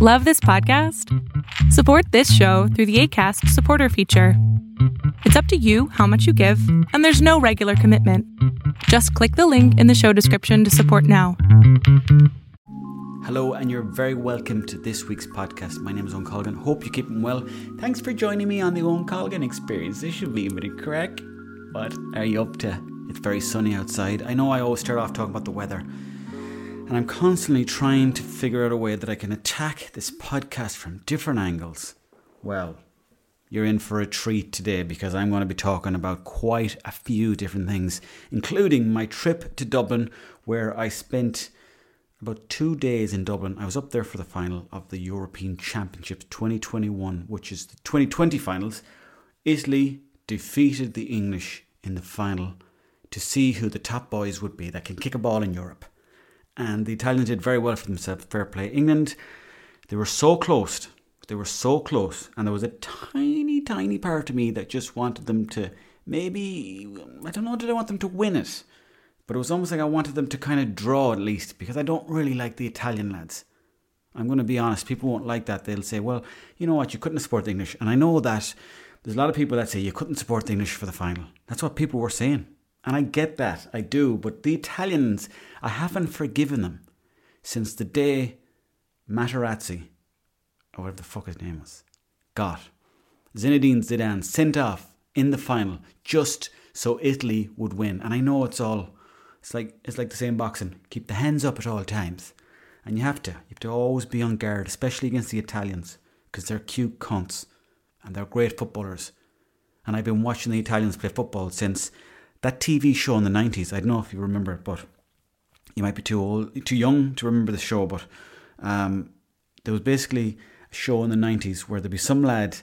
Love this podcast? Support this show through the ACAST supporter feature. It's up to you how much you give, and there's no regular commitment. Just click the link in the show description to support now. Hello, and you're very welcome to this week's podcast. My name is Owen Colgan. Hope you're keeping well. Thanks for joining me on the Owen Colgan experience. This should be a bit of crack. What are you up to? It's very sunny outside. I know I always start off talking about the weather, and I'm constantly trying to figure out a way that I can attack this podcast from different angles. Well, you're in for a treat today because I'm going to be talking about quite a few different things, including my trip to Dublin, where I spent about two days in Dublin. I was up there for the final of the European Championships 2021, which is the 2020 finals. Italy defeated the English in the final to see who the top boys would be that can kick a ball in Europe and the Italians did very well for themselves. Fair play. England, they were so close. They were so close, and there was a tiny, tiny part of me that just wanted them to maybe I don't know. Did I want them to win it? But it was almost like I wanted them to kind of draw at least because I don't really like the Italian lads. I'm going to be honest. People won't like that. They'll say, "Well, you know what? You couldn't support the English," and I know that there's a lot of people that say you couldn't support the English for the final. That's what people were saying. And I get that, I do. But the Italians, I haven't forgiven them since the day Materazzi, or whatever the fuck his name was, got Zinedine Zidane sent off in the final just so Italy would win. And I know it's all, it's like it's like the same boxing. Keep the hands up at all times, and you have to. You have to always be on guard, especially against the Italians, because they're cute cunts and they're great footballers. And I've been watching the Italians play football since that TV show in the 90s, I don't know if you remember it, but you might be too old, too young to remember the show, but um, there was basically a show in the 90s where there'd be some lad,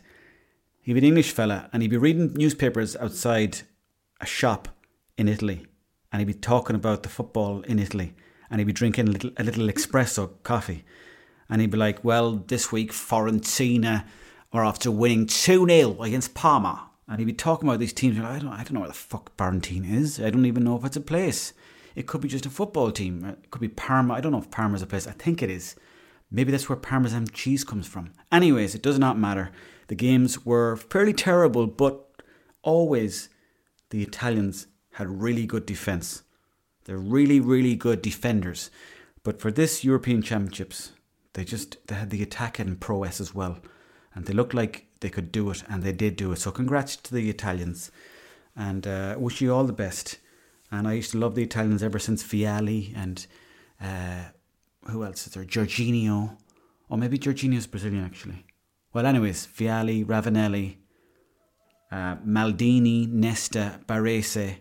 he'd be an English fella, and he'd be reading newspapers outside a shop in Italy, and he'd be talking about the football in Italy, and he'd be drinking a little, a little espresso coffee, and he'd be like, well, this week Fiorentina are after winning 2-0 against Parma, and he'd be talking about these teams. Like, I don't, I don't know where the fuck Fiorentina is. I don't even know if it's a place. It could be just a football team. It could be Parma. I don't know if Parma's a place. I think it is. Maybe that's where Parmesan cheese comes from. Anyways, it does not matter. The games were fairly terrible, but always the Italians had really good defense. They're really, really good defenders. But for this European Championships, they just they had the attacking prowess as well, and they looked like they could do it, and they did do it. So congrats to the Italians, and uh, wish you all the best. And I used to love the Italians ever since Vialli and uh, who else is there? Jorginho, or maybe Jorginho's Brazilian actually. Well, anyways, Vialli, Ravanelli, uh, Maldini, Nesta, Baresi,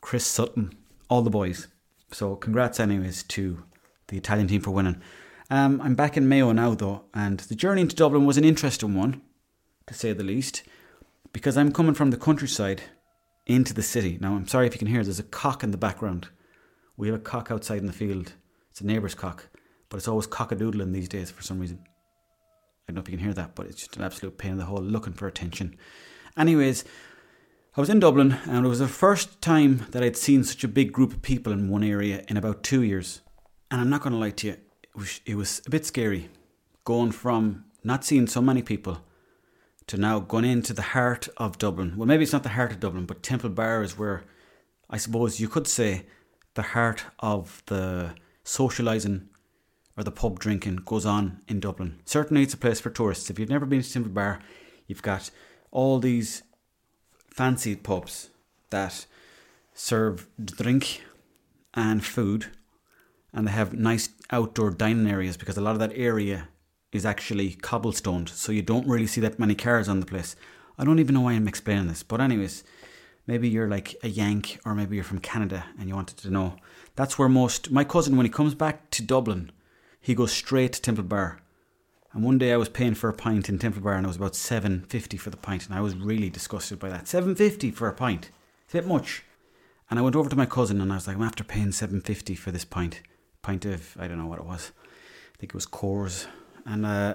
Chris Sutton, all the boys. So congrats, anyways, to the Italian team for winning. Um, I'm back in Mayo now, though, and the journey into Dublin was an interesting one, to say the least, because I'm coming from the countryside into the city. Now, I'm sorry if you can hear, there's a cock in the background. We have a cock outside in the field. It's a neighbour's cock, but it's always cock a cockadoodling these days for some reason. I don't know if you can hear that, but it's just an absolute pain in the hole looking for attention. Anyways, I was in Dublin, and it was the first time that I'd seen such a big group of people in one area in about two years. And I'm not going to lie to you, it was a bit scary going from not seeing so many people to now going into the heart of Dublin. Well, maybe it's not the heart of Dublin, but Temple Bar is where I suppose you could say the heart of the socialising or the pub drinking goes on in Dublin. Certainly, it's a place for tourists. If you've never been to Temple Bar, you've got all these fancy pubs that serve drink and food and they have nice outdoor dining areas because a lot of that area is actually cobblestoned, so you don't really see that many cars on the place. I don't even know why I'm explaining this, but anyways, maybe you're like a Yank or maybe you're from Canada and you wanted to know. That's where most my cousin when he comes back to Dublin, he goes straight to Temple Bar. And one day I was paying for a pint in Temple Bar and it was about seven fifty for the pint, and I was really disgusted by that. Seven fifty for a pint. It's a bit much. And I went over to my cousin and I was like, I'm after paying seven fifty for this pint pint of I don't know what it was. I think it was Coors. And uh,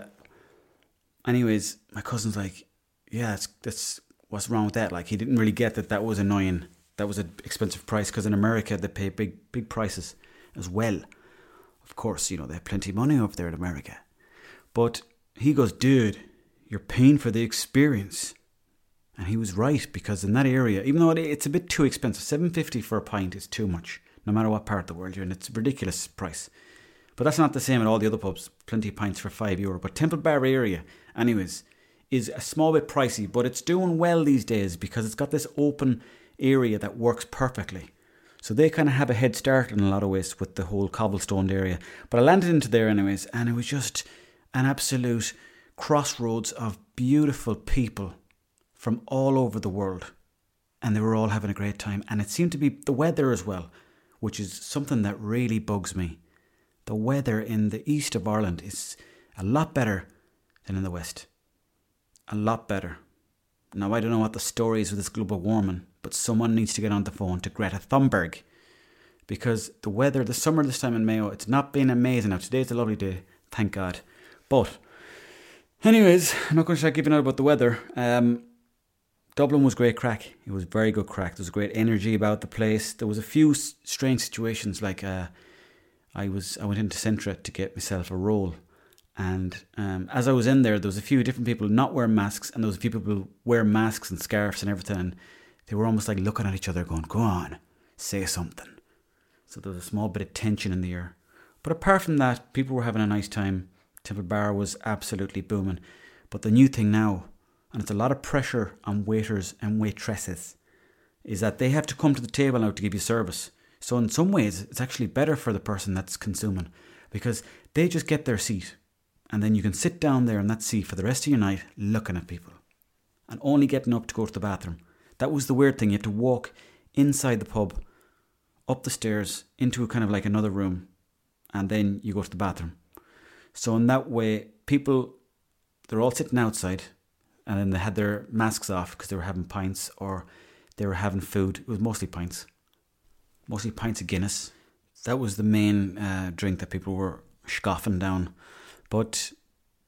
anyways, my cousin's like, yeah, that's that's what's wrong with that. Like he didn't really get that that was annoying. That was an expensive price because in America they pay big big prices as well. Of course, you know, they have plenty of money over there in America. But he goes, dude, you're paying for the experience. And he was right because in that area, even though it's a bit too expensive, seven fifty for a pint is too much, no matter what part of the world you're in. It's a ridiculous price. But that's not the same at all the other pubs. Plenty of pints for five euro. But Temple Bar area, anyways, is a small bit pricey, but it's doing well these days because it's got this open area that works perfectly. So they kind of have a head start in a lot of ways with the whole cobblestoned area. But I landed into there anyways, and it was just an absolute crossroads of beautiful people from all over the world. And they were all having a great time. And it seemed to be the weather as well, which is something that really bugs me. The weather in the east of Ireland is a lot better than in the west. A lot better. Now, I don't know what the story is with this global warming, but someone needs to get on the phone to Greta Thunberg because the weather, the summer this time in Mayo, it's not been amazing. Now, today's a lovely day, thank God. But, anyways, I'm not going to start giving out about the weather. Um, Dublin was great crack. It was very good crack. There was great energy about the place. There was a few strange situations, like uh, I was I went into Centra to get myself a roll, and um, as I was in there, there was a few different people not wearing masks, and there was people wearing masks and scarves and everything. And they were almost like looking at each other, going, "Go on, say something." So there was a small bit of tension in the air. But apart from that, people were having a nice time. Temple Bar was absolutely booming. But the new thing now and it's a lot of pressure on waiters and waitresses, is that they have to come to the table now to give you service. So in some ways, it's actually better for the person that's consuming because they just get their seat, and then you can sit down there in that seat for the rest of your night looking at people, and only getting up to go to the bathroom. That was the weird thing. You had to walk inside the pub, up the stairs into a kind of like another room, and then you go to the bathroom. So in that way, people they're all sitting outside and then they had their masks off because they were having pints or they were having food. It was mostly pints, mostly pints of Guinness. That was the main uh, drink that people were scoffing down, but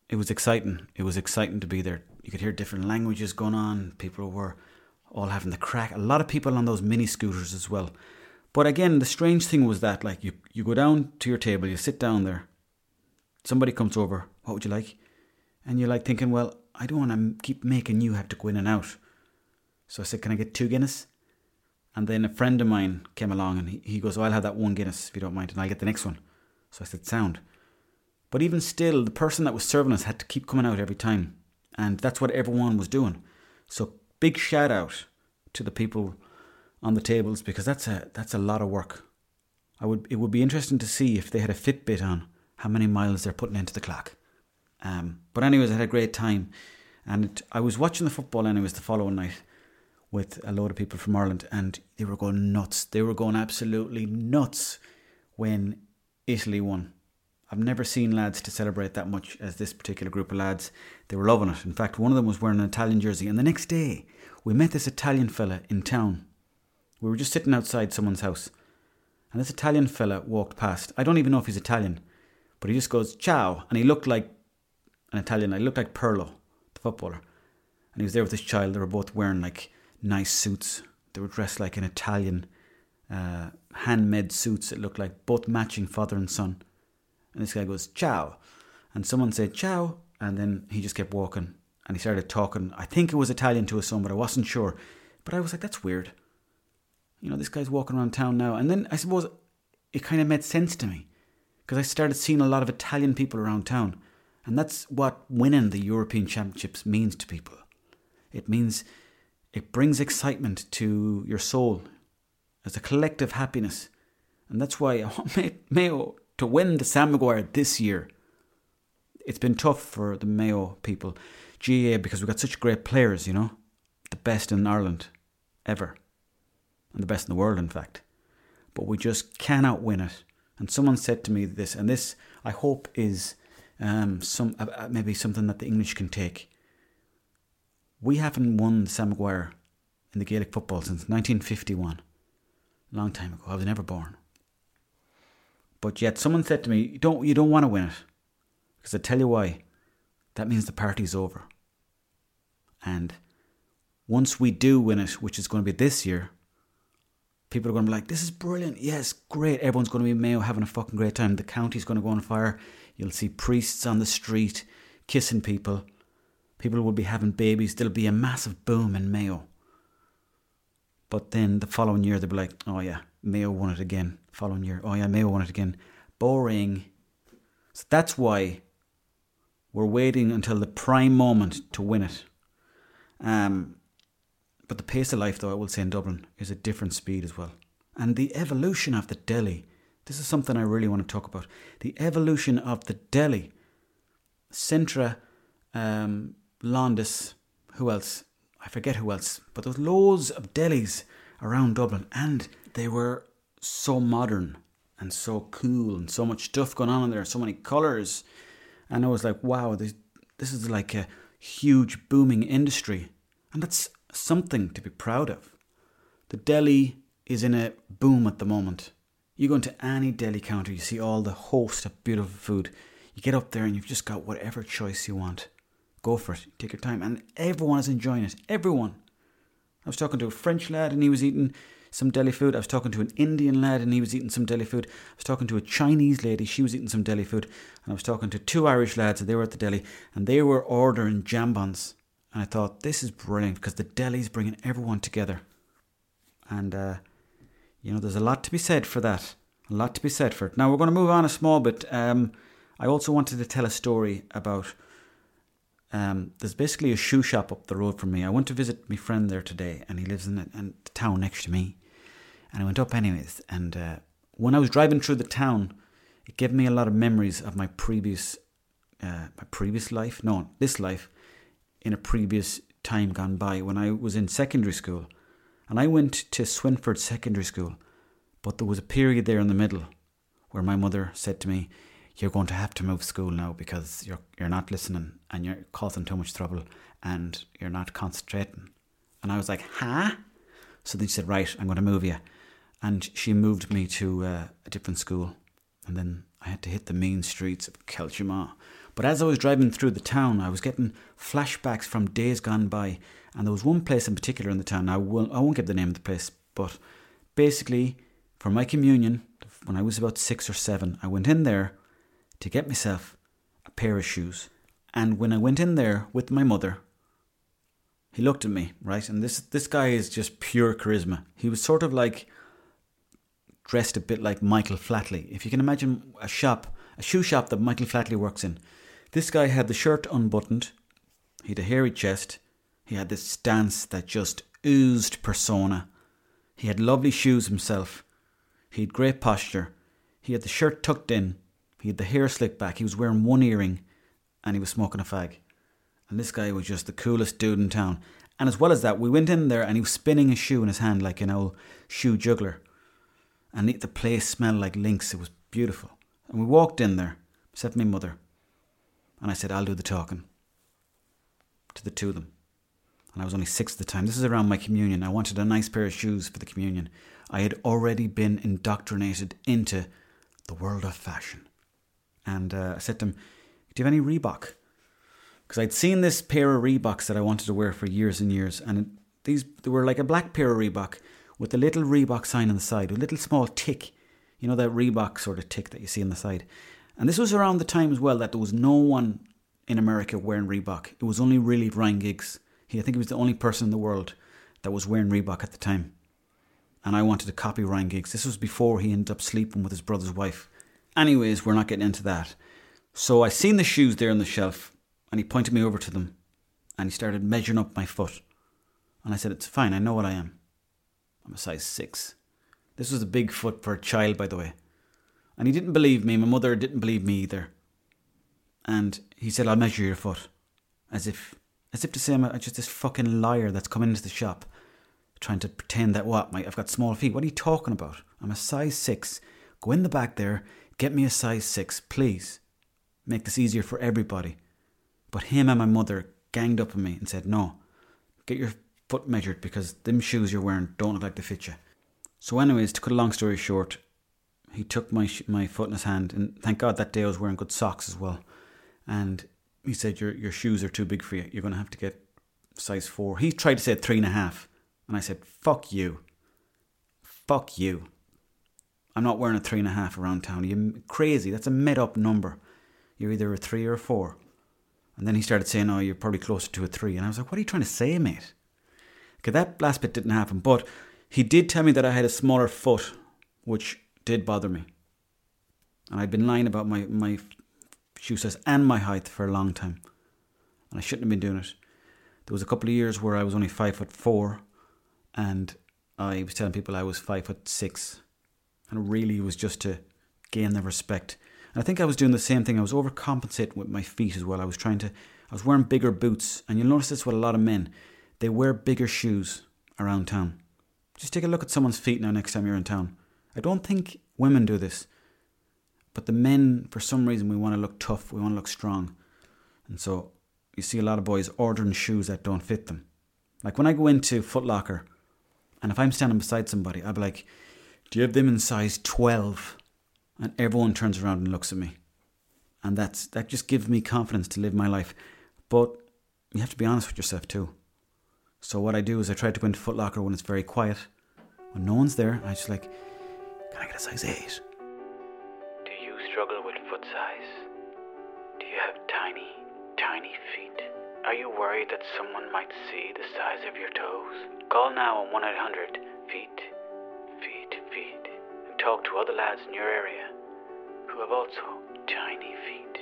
it was exciting. It was exciting to be there. You could hear different languages going on. People were all having the crack. A lot of people on those mini scooters as well. But again, the strange thing was that like you you go down to your table, you sit down there. Somebody comes over. What would you like? And you're like thinking, well, I don't want to keep making you have to go in and out. So I said, Can I get two Guinness? And then a friend of mine came along and he, he goes, oh, I'll have that one Guinness if you don't mind, and I'll get the next one. So I said, Sound. But even still, the person that was serving us had to keep coming out every time. And that's what everyone was doing. So big shout out to the people on the tables because that's a that's a lot of work. I would it would be interesting to see if they had a Fitbit on how many miles they're putting into the clock. Um, but anyways, I had a great time, and it, I was watching the football anyways the following night with a load of people from Ireland, and they were going nuts. They were going absolutely nuts when Italy won. I've never seen lads to celebrate that much as this particular group of lads. They were loving it. In fact, one of them was wearing an Italian jersey, and the next day we met this Italian fella in town. We were just sitting outside someone's house, and this Italian fella walked past. I don't even know if he's Italian, but he just goes ciao, and he looked like an Italian. I looked like Pirlo, the footballer, and he was there with his child. They were both wearing like nice suits. They were dressed like an Italian, uh, handmade suits. It looked like both matching father and son. And this guy goes ciao, and someone said ciao, and then he just kept walking and he started talking. I think it was Italian to his son, but I wasn't sure. But I was like, that's weird. You know, this guy's walking around town now. And then I suppose it kind of made sense to me because I started seeing a lot of Italian people around town. And that's what winning the European Championships means to people. It means it brings excitement to your soul as a collective happiness. And that's why oh, I want Mayo to win the Sam Maguire this year. It's been tough for the Mayo people, GA, because we've got such great players, you know, the best in Ireland ever, and the best in the world, in fact. But we just cannot win it. And someone said to me this, and this I hope is um, some uh, uh, maybe something that the English can take. We haven't won Sam Maguire in the Gaelic football since 1951. A long time ago. I was never born. But yet someone said to me, you don't, you don't want to win it. Because I tell you why. That means the party's over. And once we do win it, which is going to be this year, People are going to be like, this is brilliant. Yes, great. Everyone's going to be Mayo having a fucking great time. The county's going to go on fire. You'll see priests on the street kissing people. People will be having babies. There'll be a massive boom in Mayo. But then the following year, they'll be like, oh yeah, Mayo won it again. Following year, oh yeah, Mayo won it again. Boring. So that's why we're waiting until the prime moment to win it. Um, but the pace of life, though, I will say in Dublin, is a different speed as well. And the evolution of the deli, this is something I really want to talk about. The evolution of the deli. Centra, um, Londis, who else? I forget who else, but there's loads of delis around Dublin, and they were so modern and so cool, and so much stuff going on in there, so many colours, and I was like, wow, this this is like a huge booming industry, and that's something to be proud of. The deli is in a boom at the moment. You go into any deli counter, you see all the host of beautiful food. You get up there and you've just got whatever choice you want. Go for it. Take your time. And everyone is enjoying it. Everyone. I was talking to a French lad and he was eating some deli food. I was talking to an Indian lad and he was eating some deli food. I was talking to a Chinese lady, she was eating some deli food. And I was talking to two Irish lads and they were at the deli and they were ordering jambons. And I thought, this is brilliant because the deli's bringing everyone together. And, uh, you know, there's a lot to be said for that. A lot to be said for it. Now, we're going to move on a small bit. Um, I also wanted to tell a story about. Um, there's basically a shoe shop up the road from me. I went to visit my friend there today, and he lives in the, in the town next to me. And I went up anyways. And uh, when I was driving through the town, it gave me a lot of memories of my previous, uh, my previous life. No, this life in a previous time gone by when I was in secondary school. And I went to Swinford Secondary School, but there was a period there in the middle where my mother said to me, You're going to have to move school now because you're you're not listening and you're causing too much trouble and you're not concentrating. And I was like, Huh? So then she said, Right, I'm going to move you. And she moved me to uh, a different school. And then I had to hit the mean streets of Kiltimagh but as I was driving through the town, I was getting flashbacks from days gone by. And there was one place in particular in the town. I won't, I won't give the name of the place, but basically, for my communion, when I was about six or seven, I went in there to get myself a pair of shoes. And when I went in there with my mother, he looked at me, right? And this this guy is just pure charisma. He was sort of like dressed a bit like Michael Flatley. If you can imagine a shop, a shoe shop that Michael Flatley works in, this guy had the shirt unbuttoned, he had a hairy chest, he had this stance that just oozed persona. He had lovely shoes himself. He had great posture. He had the shirt tucked in. He had the hair slicked back. He was wearing one earring and he was smoking a fag. And this guy was just the coolest dude in town. And as well as that, we went in there and he was spinning a shoe in his hand like an old shoe juggler. And the place smelled like Lynx. It was beautiful. And we walked in there, except my mother. And I said, I'll do the talking to the two of them. And I was only six at the time. This is around my communion. I wanted a nice pair of shoes for the communion. I had already been indoctrinated into the world of fashion. And uh, I said to him, Do you have any Reebok? Because I'd seen this pair of Reeboks that I wanted to wear for years and years. And it, these they were like a black pair of Reebok with a little Reebok sign on the side, a little small tick. You know, that Reebok sort of tick that you see on the side. And this was around the time as well that there was no one in America wearing Reebok. It was only really Ryan Giggs. He, I think he was the only person in the world that was wearing Reebok at the time. And I wanted to copy Ryan Giggs. This was before he ended up sleeping with his brother's wife. Anyways, we're not getting into that. So I seen the shoes there on the shelf, and he pointed me over to them, and he started measuring up my foot. And I said, It's fine, I know what I am. I'm a size six. This was a big foot for a child, by the way. And he didn't believe me. My mother didn't believe me either. And he said, I'll measure your foot. As if, as if to say I'm just this fucking liar that's come into the shop trying to pretend that what, my, I've got small feet. What are you talking about? I'm a size six. Go in the back there, get me a size six, please. Make this easier for everybody. But him and my mother ganged up on me and said, no, get your foot measured because them shoes you're wearing don't look like they fit you. So, anyways, to cut a long story short, he took my my foot in his hand, and thank God that day I was wearing good socks as well. And he said, "Your your shoes are too big for you. You're going to have to get size four. He tried to say three and a half, and I said, "Fuck you, fuck you. I'm not wearing a three and a half around town. You crazy? That's a made up number. You're either a three or a four. And then he started saying, "Oh, you're probably closer to a three. And I was like, "What are you trying to say, mate?" Okay, that last bit didn't happen, but he did tell me that I had a smaller foot, which did bother me. And I'd been lying about my my shoe size and my height for a long time, and I shouldn't have been doing it. There was a couple of years where I was only five foot four, and I was telling people I was five foot six, and really it was just to gain their respect. And I think I was doing the same thing. I was overcompensating with my feet as well. I was trying to. I was wearing bigger boots, and you'll notice this with a lot of men. They wear bigger shoes around town. Just take a look at someone's feet now next time you're in town. I don't think women do this, but the men, for some reason, we want to look tough. We want to look strong, and so you see a lot of boys ordering shoes that don't fit them. Like when I go into Foot Locker, and if I'm standing beside somebody, I'll be like, "Do you have them in size 12?" And everyone turns around and looks at me, and that's that just gives me confidence to live my life. But you have to be honest with yourself too. So what I do is I try to go into Foot Locker when it's very quiet, when no one's there. and I just like, "Can I get a size 8? Size? Do you have tiny, tiny feet? Are you worried that someone might see the size of your toes? Call now on 1 800 FEET, FEET, FEET, and talk to other lads in your area who have also tiny feet.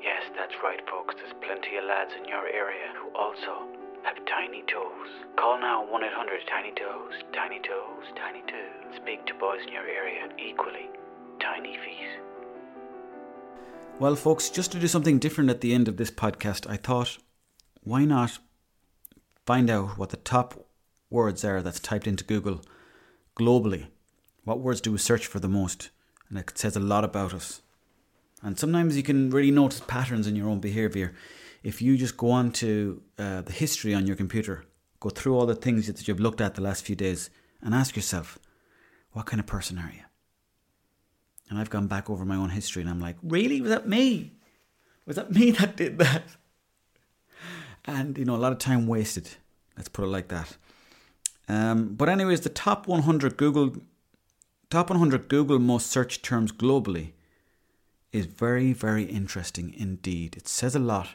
Yes, that's right, folks. There's plenty of lads in your area who also have tiny toes. Call now 1 800 Tiny Toes, Tiny Toes, Tiny Toes. Speak to boys in your area equally tiny feet. Well, folks, just to do something different at the end of this podcast, I thought, why not find out what the top words are that's typed into Google globally? What words do we search for the most? And it says a lot about us. And sometimes you can really notice patterns in your own behavior. If you just go on to uh, the history on your computer, go through all the things that you've looked at the last few days, and ask yourself, what kind of person are you? And I've gone back over my own history and I'm like, really? Was that me? Was that me that did that? And, you know, a lot of time wasted. Let's put it like that. Um, but anyways, the top 100 Google top 100 Google most searched terms globally is very very interesting indeed. It says a lot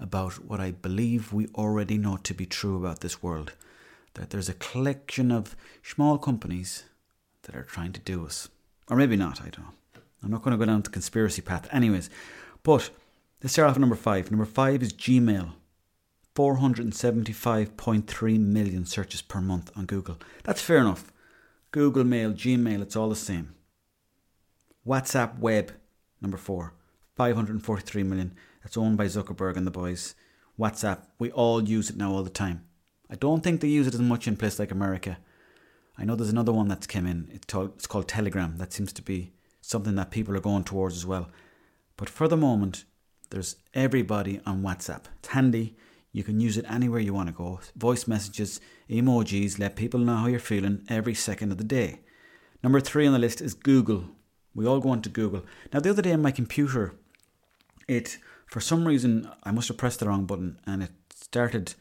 about what I believe we already know to be true about this world. That there's a collection of small companies that are trying to do us. Or maybe not, I don't know. I'm not going to go down the conspiracy path, anyways. But let's start off at number five. Number five is Gmail. 475.3 million searches per month on Google. That's fair enough. Google Mail, Gmail, it's all the same. WhatsApp Web, number four. 543 million. It's owned by Zuckerberg and the boys. WhatsApp, we all use it now all the time. I don't think they use it as much in places like America. I know there's another one that's come in. It's called, Telegram. That seems to be something that people are going towards as well. But for the moment, there's everybody on WhatsApp. It's handy. You can use it anywhere you want to go. Voice messages, emojis, let people know how you're feeling every second of the day. Number three on the list is Google. We all go into Google. Now, the other day on my computer, it, for some reason, I must have pressed the wrong button and it started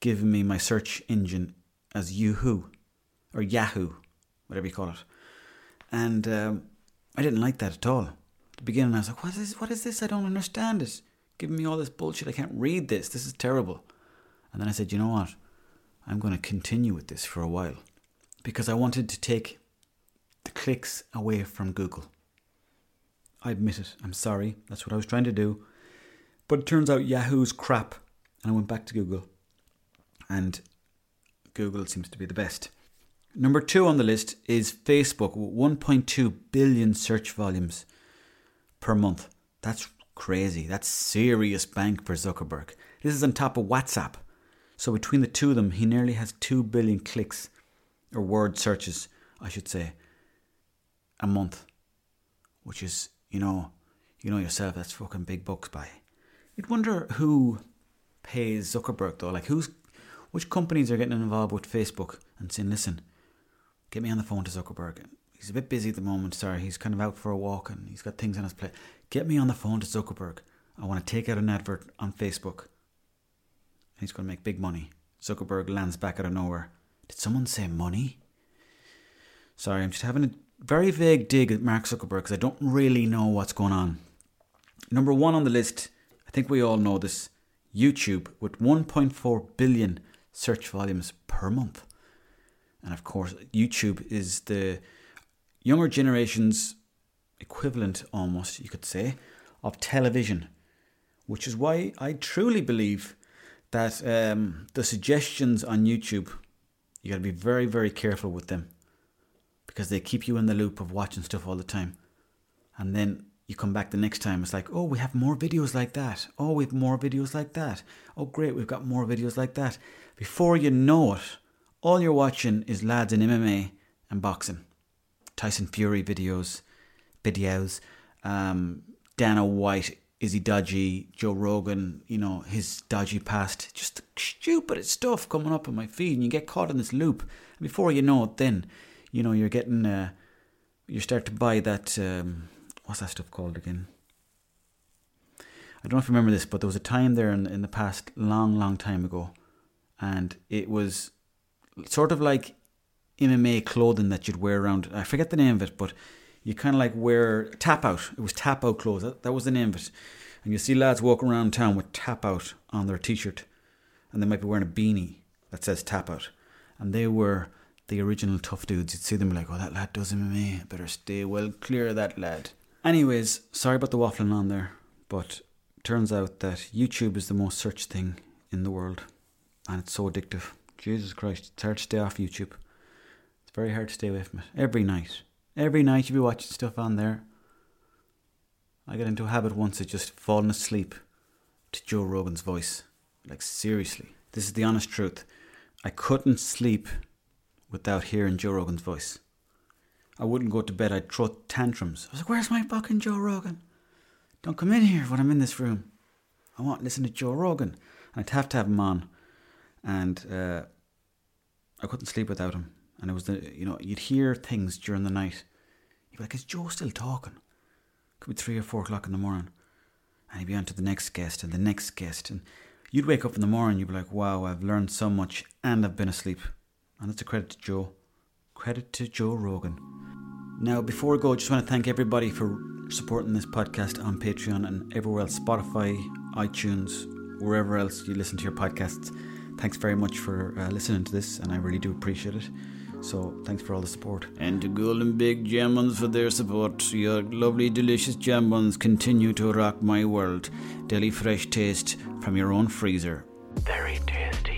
giving me my search engine as Yahoo or Yahoo, whatever you call it. And um, I didn't like that at all. At the beginning, I was like, what is, what is this? I don't understand it. Giving me all this bullshit. I can't read this. This is terrible. And then I said, you know what? I'm going to continue with this for a while because I wanted to take the clicks away from Google. I admit it. I'm sorry. That's what I was trying to do. But it turns out Yahoo's crap. And I went back to Google. And Google seems to be the best. Number two on the list is Facebook, 1.2 billion search volumes per month. That's crazy. That's serious bank for Zuckerberg. This is on top of WhatsApp. So between the two of them, he nearly has 2 billion clicks, or word searches, I should say, a month. Which is, you know, you know yourself, that's fucking big bucks by. You'd wonder who pays Zuckerberg though. Like who's which companies are getting involved with Facebook and saying, listen, get me on the phone to Zuckerberg. He's a bit busy at the moment. Sorry, he's kind of out for a walk and he's got things on his plate. Get me on the phone to Zuckerberg. I want to take out an advert on Facebook. He's going to make big money. Zuckerberg lands back out of nowhere. Did someone say money? Sorry, I'm just having a very vague dig at Mark Zuckerberg because I don't really know what's going on. Number one on the list, I think we all know this YouTube with 1.4 billion search volumes per month. And of course, YouTube is the younger generation's equivalent, almost, you could say, of television, which is why I truly believe that um, the suggestions on YouTube, you got to be very, very careful with them because they keep you in the loop of watching stuff all the time. And then you come back the next time, it's like, oh, we have more videos like that. Oh, we have more videos like that. Oh, great, we've got more videos like that. Before you know it, all you're watching is lads in MMA and boxing. Tyson Fury videos, videos, um, Dana White, is he dodgy? Joe Rogan, you know, his dodgy past. Just stupid stuff coming up in my feed, and you get caught in this loop. And before you know it, then, you know, you're getting, uh, you start to buy that, um, what's that stuff called again? I don't know if you remember this, but there was a time there in, in the past, long, long time ago, and it was sort of like MMA clothing that you'd wear around. I forget the name of it, but you kind of like wear tap out. It was tap out clothes. That, that was the name of it. And you see lads walking around town with tap out on their t-shirt, and they might be wearing a beanie that says tap out, and they were the original tough dudes. You'd see them like, "Oh, that lad does MMA. Better stay well clear of that lad." Anyways, sorry about the waffling on there, but turns out that YouTube is the most searched thing in the world, and it's so addictive. Jesus Christ, it's hard to stay off YouTube. It's very hard to stay away from it. Every night. Every night you be watching stuff on there. I got into a habit once of just falling asleep to Joe Rogan's voice. Like, seriously. This is the honest truth. I couldn't sleep without hearing Joe Rogan's voice. I wouldn't go to bed, I'd throw tantrums. I was like, where's my fucking Joe Rogan? Don't come in here when I'm in this room. I want to listen to Joe Rogan. And I'd have to have him on. And uh, I couldn't sleep without him. And it was the, you know, you'd hear things during the night. You'd be like, is Joe still talking? Could be three or four o'clock in the morning. And he'd be on to the next guest and the next guest. And you'd wake up in the morning, you'd be like, wow, I've learned so much and I've been asleep. And that's a credit to Joe. Credit to Joe Rogan. Now, before I go, I just want to thank everybody for supporting this podcast on Patreon and everywhere else Spotify, iTunes, wherever else you listen to your podcasts. Thanks very much for uh, listening to this, and I really do appreciate it. So thanks for all the support. And to Golden Big Jam Buns for their support. Your lovely, delicious jam buns continue to rock my world. Deli fresh taste from your own freezer. Very tasty.